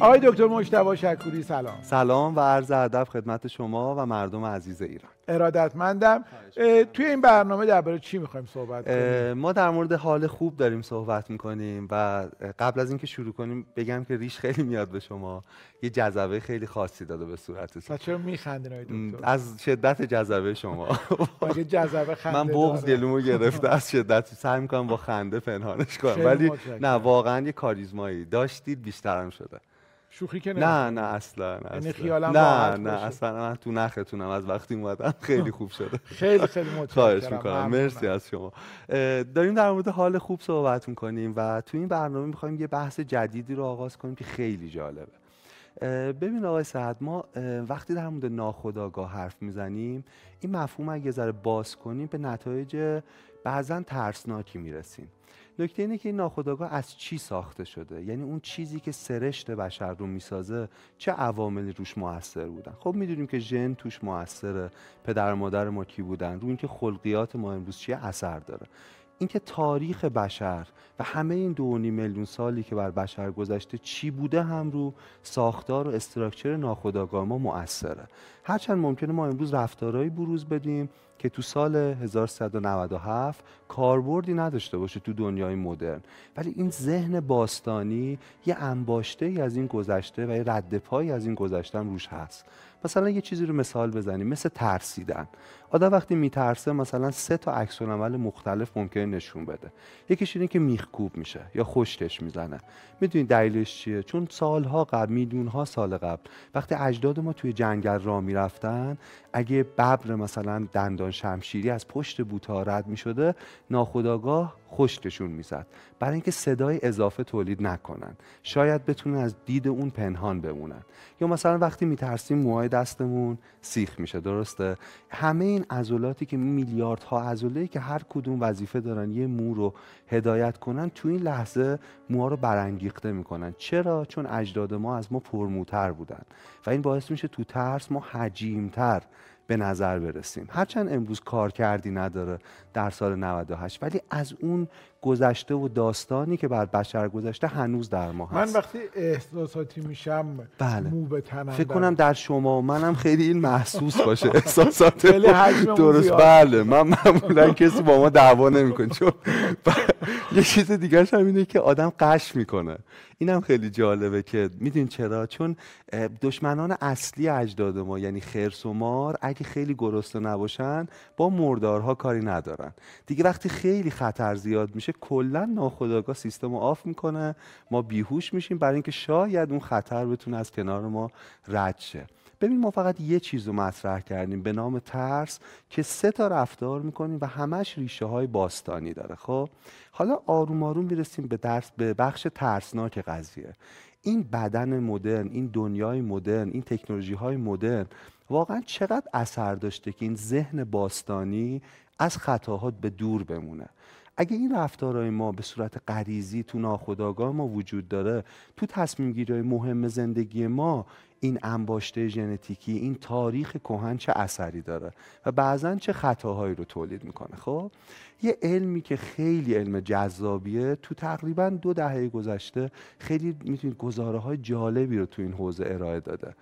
آقای دکتر مجتبی شکوری سلام. سلام و عرض ادب خدمت شما و مردم عزیز ایران. ارادتمندم. توی این برنامه درباره چی می‌خوایم صحبت کنیم؟ ما در مورد حال خوب داریم صحبت می‌کنیم و قبل از اینکه شروع کنیم بگم که ریش خیلی میاد به شما. یه جذبه خیلی خاصی داده به صورتتون و چرا میخندین دکتر؟ از شدت جذبه شما. جذبه خنده من بغض گلومو گرفته از شدت سعی می‌کنم با خنده پنهانش کنم. ولی نه واقعا یه کاریزمایی داشتید بیشترم شده. شوخی که نه. نه اصلا یعنی خیالم نه نه اصلا من تو نختونم از وقتی اومدم خیلی خوب شده خیلی خیلی متشکرم خواهش می‌کنم. مرسی از شما. داریم در مورد حال خوب صحبت می‌کنیم و تو این برنامه می‌خوایم یه بحث جدیدی رو آغاز کنیم که خیلی جالبه. ببین آقای سعد ما وقتی در مورد ناخودآگاه حرف می‌زنیم این مفهوم اگه ذره باز کنیم به نتایج بعضا ترسناکی می‌رسیم. نکته اینه که این ناخودآگاه از چی ساخته شده؟ یعنی اون چیزی که سرشت بشر رو می‌سازه چه عواملی روش موثر بودن؟ خب می‌دونیم که ژن توش موثره پدر و مادر ما کی بودن؟ رو اینکه خلقیات ما امروز چیه؟ اثر داره. اینکه تاریخ بشر و همه این دو میلیون سالی که بر بشر گذشته چی بوده هم رو ساختار و استراکچر ناخودآگاه ما مؤثره. هرچند ممکنه ما امروز رفتارهایی بروز بدیم که تو سال 1397 کاربردی نداشته باشه تو دنیای مدرن. ولی این ذهن باستانی یه انباشته از این گذشته و یه رد پایی از این گذشته روش هست. مثلا یه چیزی رو مثال بزنیم مثل ترسیدن. آدم وقتی میترسه مثلا سه تا عکس عمل مختلف ممکنه نشون بده. یکیش اینه که میخکوب میشه یا خشکش می‌زنه. می‌دونید دلیلش چیه؟ چون سالها قبل میلیون سال قبل وقتی اجداد ما توی جنگل را می‌رفتن اگه ببر مثلا دندان شمشیری از پشت بوتا رد می‌شده ناخداگاه خشکشون می‌زد. برای اینکه صدای اضافه تولید نکنن. شاید بتونن از دید اون پنهان بمونن. یا مثلا وقتی میترسیم موهای دستمون سیخ میشه. درسته؟ همه این عضلاتی که میلیاردها عضله که هر کدوم وظیفه دارن یه مو رو هدایت کنن تو این لحظه موها رو برانگیخته می‌کنن. چرا؟ چون اجداد ما از ما پرموتر بودن. و این باعث میشه تو ترس ما حجیمتر به نظر برسیم. هرچند امروز کار کردی نداره در سال 98 ولی از اون گذشته و داستانی که بر بشر گذشته هنوز در ما هست. من وقتی احساساتی میشم بله. مو به تنم فکر کنم در شما منم خیلی این محسوس باشه احساسات درست. بله من معمولا کسی با ما دعوا نمی‌کنه. چون یه چیز دیگرش هم اینه که آدم قش می‌کنه. اینم خیلی جالبه که میدین چرا؟ چون دشمنان اصلی اجداد ما یعنی خرس و مار اگه خیلی گرسنه نباشن با مردارها کاری ندارن. دیگه وقتی خیلی خطر زیاد میشه کلا ناخودآگاه سیستم رو آف می‌کنه. ما بیهوش میشیم برای اینکه شاید اون خطر بتونه از کنار ما رد شه. ببین ما فقط یه چیز رو مطرح کردیم به نام ترس که سه تا رفتار می‌کنیم و همش ریشه های باستانی داره. خب حالا آروم آروم می‌رسیم به درس به بخش ترسناک قضیه. این بدن مدرن این دنیای مدرن این تکنولوژی های مدرن واقعا چقدر اثر داشته که این ذهن باستانی از خطاها به دور بمونه؟ اگه این رفتارهای ما به صورت غریزی تو ناخودآگاه ما وجود داره تو تصمیم گیری مهم زندگی ما این انباشته ژنتیکی این تاریخ کهن چه اثری داره و بعضا چه خطاهایی رو تولید می‌کنه خب؟ یه علمی که خیلی علم جذابیه تو تقریبا دو دهه گذشته خیلی می‌تونید گزاره های جالبی رو تو این حوزه ارائه داده.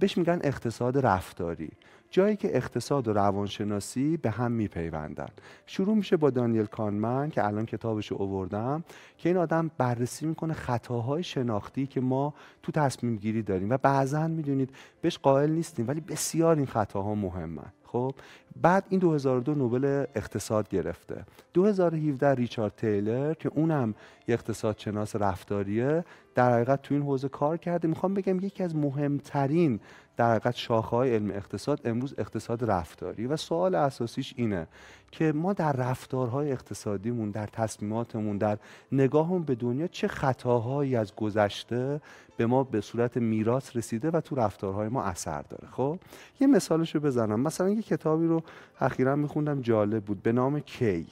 بهش میگن اقتصاد رفتاری. جایی که اقتصاد و روانشناسی به هم میپیوندن. شروع میشه با دانیل کانمن که الان کتابش رو اووردم که این آدم بررسی می‌کنه خطاهای شناختی که ما تو تصمیم گیری داریم و بعضا می‌دونید بهش قائل نیستیم ولی بسیار این خطاها مهمن. خب بعد این 2002 نوبل اقتصاد گرفته. 2017 ریچارد تیلر که اونم یه اقتصاد شناس رفتاریه در حقیقت تو این حوزه کار کرده. می‌خوام بگم یکی از مهمترین در حقیقت شاخه های علم اقتصاد امروز اقتصاد رفتاری و سوال اساسیش اینه که ما در رفتارهای اقتصادیمون در تصمیماتمون در نگاهمون به دنیا چه خطاهایی از گذشته به ما به صورت میراث رسیده و تو رفتارهای ما اثر داره. خب یه مثالش رو بزنم. مثلا یه کتابی رو اخیرا میخوندم جالب بود به نام کی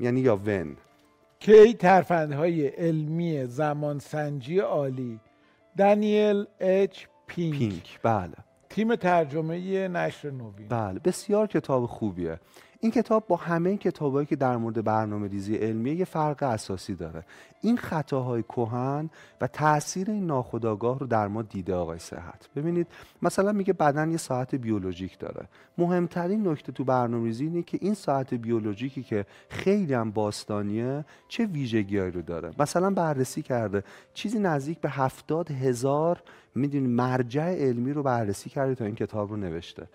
یعنی یا ون. کی ترفندهای علمی زمانسنجی عالی. دانیل اچ پینک. پینک. بله. تیم ترجمه نشر نوین. بله. بسیار کتاب خوبیه. این کتاب با همه کتابایی که در مورد برنامه ریزی علمیه یه فرق اساسی داره. این خطاهای کهن و تاثیر این ناخودآگاه رو در ما دیده آقای صحت. ببینید مثلا میگه بدن یه ساعت بیولوژیک داره. مهمترین نکته تو برنامه‌ریزی اینه که این ساعت بیولوژیکی که خیلی هم باستانیه چه ویژگیهایی رو داره؟ مثلا بررسی کرده. چیزی نزدیک به هفتاد هزار می‌دونی مرجع علمی رو بررسی کرده تا این کتاب رو نوشته.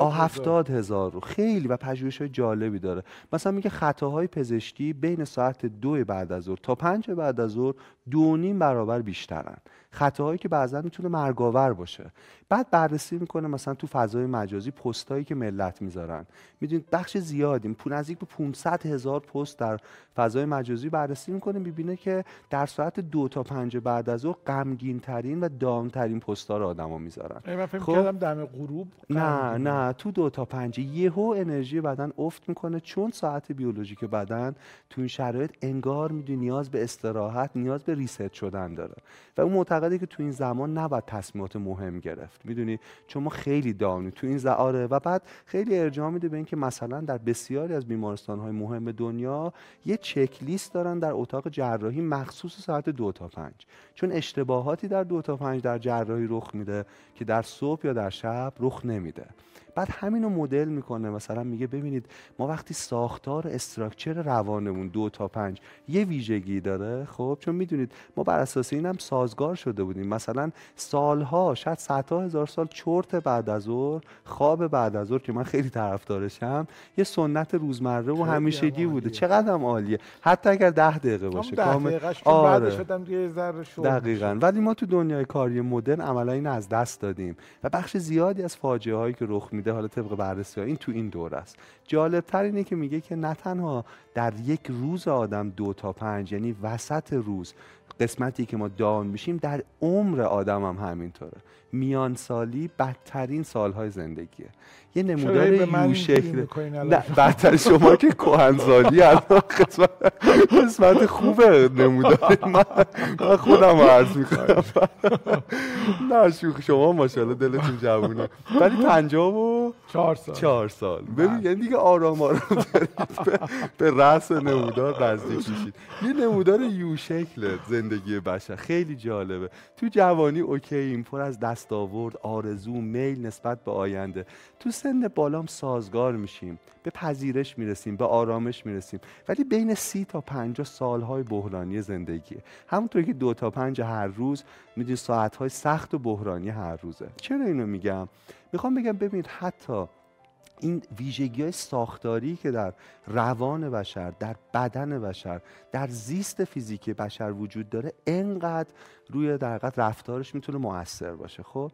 هفتاد هزار. رو. خیلی و پژوهش های جالبی داره. مثلا میگه خطاهای پزشکی بین ساعت دو بعد از ظهر تا پنج بعد از ظهر دو نیم برابر بیشترن. خطاهایی که بعضا می‌تونه مرگاور باشه. بعد بررسی می‌کنه مثلا تو فضای مجازی پستایی که ملت می‌ذارن. می‌دونید بخش زیادی پول نزدیک به 500 هزار پست در فضای مجازی بررسی می‌کنه. می‌بینه که در ساعت دو تا پنج بعد از ظهر غمگین ترین و دام ترین پستا رو آدما می‌ذارن. من فکر خب دم غروب نه نه تو دو تا پنج یهو انرژی بدن افت می‌کنه چون ساعت بیولوژیک بدن تو این شرایط انگار می‌دونی نیاز به استراحت نیاز به ریست شدن داره. و اون معتقده که تو این زمان نباید تصمیمات مهم گرفت. می‌دونی؟ چون ما خیلی داونی تو این زعاره و بعد خیلی ارجاع میده به اینکه مثلا در بسیاری از بیمارستان های مهم دنیا یه چک لیست دارن در اتاق جراحی مخصوص ساعت دو تا پنج. چون اشتباهاتی در دو تا پنج در جراحی رخ میده که در صبح یا در شب رخ نمیده. بعد همین رو مدل می‌کنه مثلا میگه ببینید ما وقتی ساختار استراکچر روانمون دو تا پنج یه ویژگی داره خب چون می‌دونید ما بر اساس این هم سازگار شده بودیم. مثلا سالها شاید صدها هزار سال چرت بعد از ظهر خواب بعد از ظهر که من خیلی طرفدارشم یه سنت روزمره و همیشگی بوده. چقدر هم عالیه. حتی اگر ده دقیقه باشه. کامل. آره. دقیقا. ولی ما تو دنیای کاری مدرن عملا این از دست دادیم. و بخش زیادی از فاجعه هایی که رخ میده حالا طبق بررسی این تو این دور است. جالب تر اینه که میگه که نه تنها در یک روز آدم دو تا پنج یعنی وسط روز قسمتی که ما دان میشیم در عمر آدم هم همینطوره. میان سالی بدترین سالهای زندگیه. یه نمودار یو شکل بدتر شما که کهنسالی الان قسمت خوبه نمودار من, خودم عرض می‌کنم. نه شوخ شما ماشاءالله دلتون جوونه. ولی پنجاه و چهار سال. چهار سال. ببین یعنی دیگه آرام آرام به رأس نمودار نزدیک میشید. یه نمودار یو شکل زندگی بشر. خیلی جالبه. تو جوانی اوکی این پر از دستاورد آرزو میل نسبت به آینده. تو سن بالام سازگار میشیم به پذیرش می‌رسیم به آرامش می‌رسیم. ولی بین سی تا پنجاه سالهای بحرانی زندگیه. همونطور که دو تا پنج هر روز می‌دونی ساعتهای سخت و بحرانی هر روزه. چرا اینو میگم؟ می‌خوام بگم ببینید حتی این ویژگی های ساختاری که در روان بشر در بدن بشر در زیست فیزیکی بشر وجود داره انقدر روی در رفتارش می‌تونه موثر باشه. خب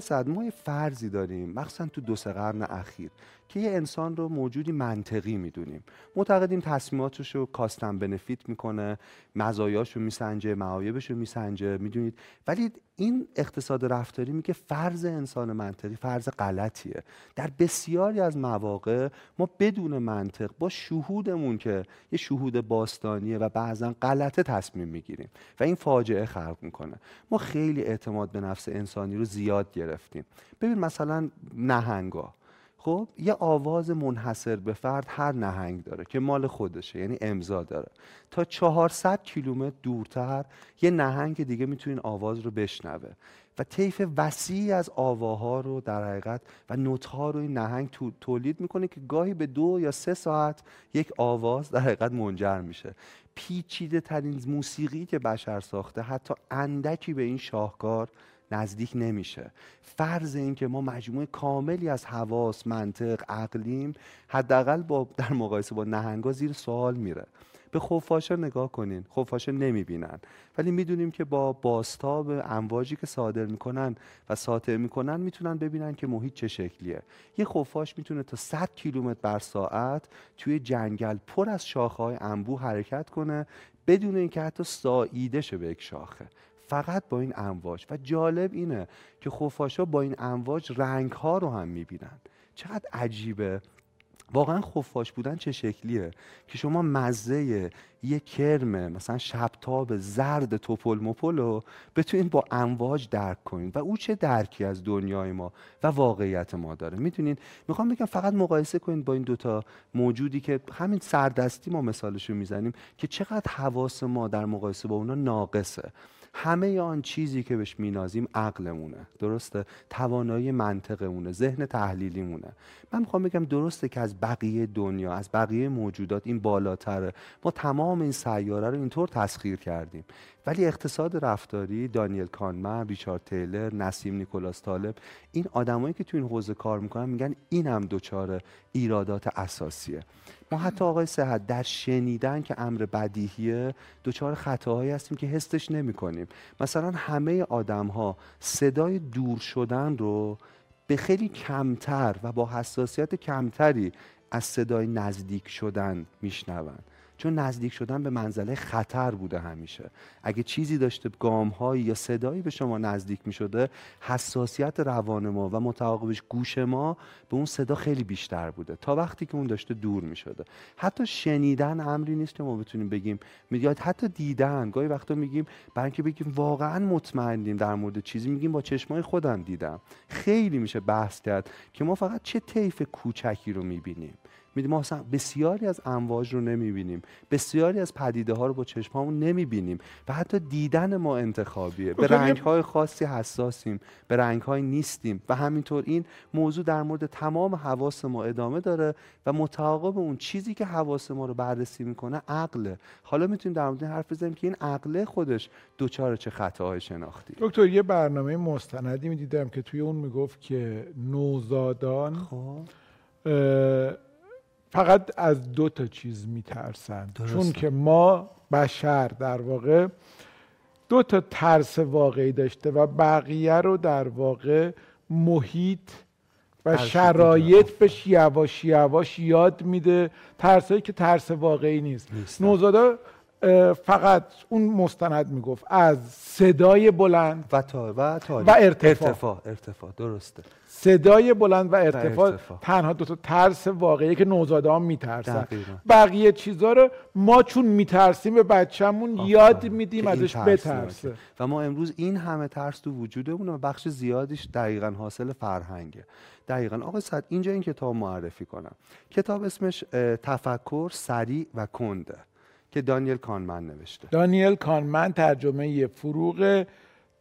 سعد ما یه فرضی داریم مخصوصا تو دو سه قرن اخیر که یه انسان رو موجودی منطقی می‌دونیم. معتقدیم تصمیماتش رو کاستن بنفیت می‌کنه مزایاش رو میسنجه معایبش رو میسنجه می‌دونید؟ ولی این اقتصاد رفتاری میگه فرض انسان منطقی فرض غلطیه. در بسیاری از مواقع ما بدون منطق با شهودمون که یه شهود باستانیه و بعضا غلطه تصمیم می‌گیریم و این فاجعه خلق می‌کنه. ما خیلی اعتماد به نفس انسانی رو زیاد گرفتیم. ببین مثلا نهنگا. خب یه آواز منحصر به فرد هر نهنگ داره که مال خودشه یعنی امضا داره. تا 400 کیلومتر دورتر یه نهنگ دیگه می‌تونه آواز رو بشنوه. و طیف وسیعی از آواها رو در حقیقت و نوتها رو این نهنگ تولید می‌کنه که گاهی به دو یا سه ساعت یک آواز در حقیقت منجر میشه. پیچیده ترین موسیقی که بشر ساخته حتی اندکی به این شاهکار نزدیک نمیشه. فرض این که ما مجموعه کاملی از حواس منطق عقلیم حداقل با در مقایسه با نهنگا زیر سوال میره. به خفاشا نگاه کنین. خفاشا نمی‌بینن. ولی می‌دونیم که با باستاب امواجی که صادر می‌کنن و ساطع می‌کنن می‌تونن ببینن که محیط چه شکلیه. یه خفاش می‌تونه تا 100 کیلومتر بر ساعت توی جنگل پر از شاخه های انبوه حرکت کنه بدون اینکه حتی ساییده شه به یک شاخه. فقط با این امواج. و جالب اینه که خفاشا با این امواج رنگ ها رو هم می‌بینن. چقدر عجیبه. واقعا خفاش بودن چه شکلیه؟ که شما مزه یه کرم مثلا شبتاب زرد توپل مپل رو بتونین با امواج درک کنین و او چه درکی از دنیای ما و واقعیت ما داره. می‌تونین می‌خوام بگم فقط مقایسه کنین با این دوتا موجودی که همین سردستی ما مثالشو می‌زنیم که چقدر حواس ما در مقایسه با اونا ناقصه. همه آن چیزی که بهش مینازیم عقلمونه. درسته؟ توانایی منطقمونه ذهن تحلیلیمونه. من می‌خوام بگم درسته که از بقیه دنیا از بقیه موجودات این بالاتره. ما تمام این سیاره رو اینطور تسخیر کردیم. ولی اقتصاد رفتاری دانیل کانمن ریچارد تیلر نسیم نیکولاس طالب این آدمایی که تو این حوزه کار می‌کنن میگن این هم دوچاره ایرادات اساسیه. ما حتی آقای صحت در شنیدن که امر بدیهیه دوچار خطاهایی هستیم که حسش نمی کنیم مثلا همه آدم ها صدای دور شدن رو به خیلی کمتر و با حساسیت کمتری از صدای نزدیک شدن میشنوند چون نزدیک شدن به منزله خطر بوده همیشه. اگه چیزی داشته گام یا صدایی به شما نزدیک می شده حساسیت روان ما و متعاقبش گوش ما به اون صدا خیلی بیشتر بوده. تا وقتی که اون داشته دور می شده حتی شنیدن امری نیست که ما بتونیم بگیم. میگه حتی دیدن. گاهی وقتا میگیم برای اینکه بگیم واقعا مطمئنیم در مورد چیزی میگیم با چشمای خودم دیدم. خیلی میشه بحث کرد که ما فقط چه طیف کوچکی رو می‌بینیم. میدیم ما بسیاری از امواج رو نمی‌بینیم. بسیاری از پدیده ها رو با چشمامون نمی‌بینیم. و حتی دیدن ما انتخابیه. به رنگ های خاصی حساسیم. به رنگ های نیستیم. و همینطور این موضوع در مورد تمام حواس ما ادامه داره و متعاقب اون چیزی که حواس ما رو بررسی می‌کنه عقله. حالا می‌تونیم در مورد حرف بزنیم که این عقله خودش دوچار چه خطاهای شناختی. دکتر یه برنامه مستندی می‌دیدم که توی اون می‌گفت که نوزادان خب. فقط از دو تا چیز میترسن. چون که ما بشر در واقع دو تا ترس واقعی داشته و بقیه رو در واقع محیط و شرایط بهش یواش یواش یاد میده. ترسایی که ترس واقعی نیست. نوزادا فقط اون مستند می‌گفت از صدای بلند و, تا و, و ارتفاع. ارتفاع ارتفاع درسته. صدای بلند و ارتفاع, تنها دو تا ترس واقعی که نوزاده ها میترسن. بقیه چیزها رو ما چون میترسیم به بچه‌مون یاد میدیم ازش بترسه. و ما امروز این همه ترس تو وجودمون و بخش زیادیش دقیقا حاصل فرهنگه. دقیقا. آقای صد اینجا این کتاب معرفی کنم. کتاب اسمش تفکر سریع و کنده که دانیل کانمن نوشته. دانیل کانمن ترجمه فروغ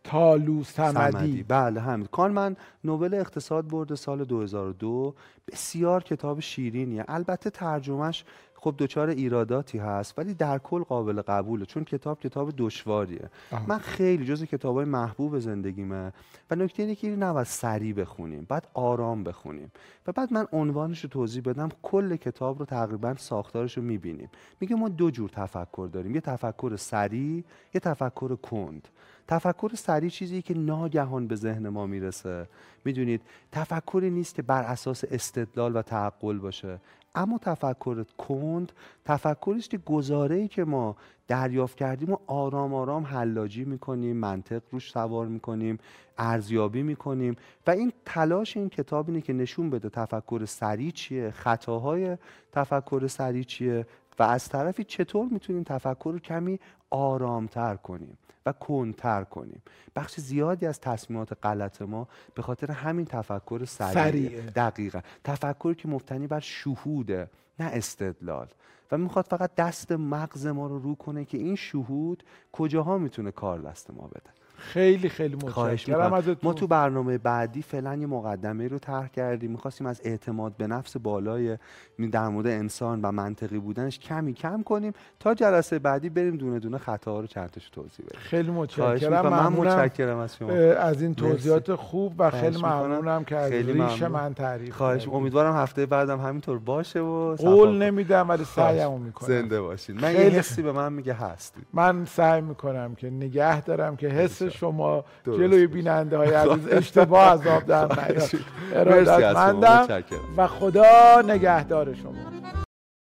تالو سمدی. بله همین. کانمن نوبل اقتصاد برده سال 2002 بسیار کتاب شیرینیه. البته ترجمهش خب دچار ایراداتی هست ولی در کل قابل قبوله چون کتاب کتاب دشواریه. من خیلی جز کتابای محبوب زندگیمه و نکته اینه که نباید سریع بخونیم بعد آرام بخونیم. و بعد من عنوانش رو توضیح بدم کل کتاب رو تقریبا ساختارش رو می‌بینیم. میگه ما دو جور تفکر داریم یه تفکر سریع یه تفکر کند. تفکر سریع چیزی که ناگهان به ذهن ما می‌رسه. می‌دونید تفکری نیست که بر اساس استدلال و تعقل باشه. اما تفکر کند. تفکری که گزاره که ما دریافت کردیم و آرام آرام حلاجی می‌کنیم منطق روش سوار می‌کنیم ارزیابی می‌کنیم و این تلاش این کتاب اینه که نشون بده تفکر سریع چیه خطاهای تفکر سریع چیه و از طرفی چطور می‌تونیم تفکر رو کمی آرامتر کنیم و کنتر کنیم؟ بخش زیادی از تصمیمات غلط ما به خاطر همین تفکر سریع. دقیقا. تفکری که مبتنی بر شهوده نه استدلال. و می‌خواد فقط دست مغز ما رو رو کنه که این شهود کجاها می‌تونه کار دست ما بده؟ خیلی خیلی متشکرم ازتون. ما تو برنامه بعدی فعلا یه مقدمه رو طرح کردیم. می‌خواستیم از اعتماد به نفس بالای در مورد انسان و منطقی بودنش کمی کم کنیم تا جلسه بعدی بریم دونه دونه خطاها رو چند توضیح بدیم. خیلی متشکرم. من متشکرم از شما. از این توضیحات خوب و خیلی ممنونم که از ریش من تعریف خواهش امیدوارم هفته بعدم همینطور باشه و قول نمیدم ولی سعیمو می‌کنم. زنده باشین. من یه حسی به من میگه هستی من سعی می‌کنم که نگه دارم که حس شما جلوی بیننده های عزیز اشتباه از آب در نیاد. ارادتمندم و خدا نگهدار شما.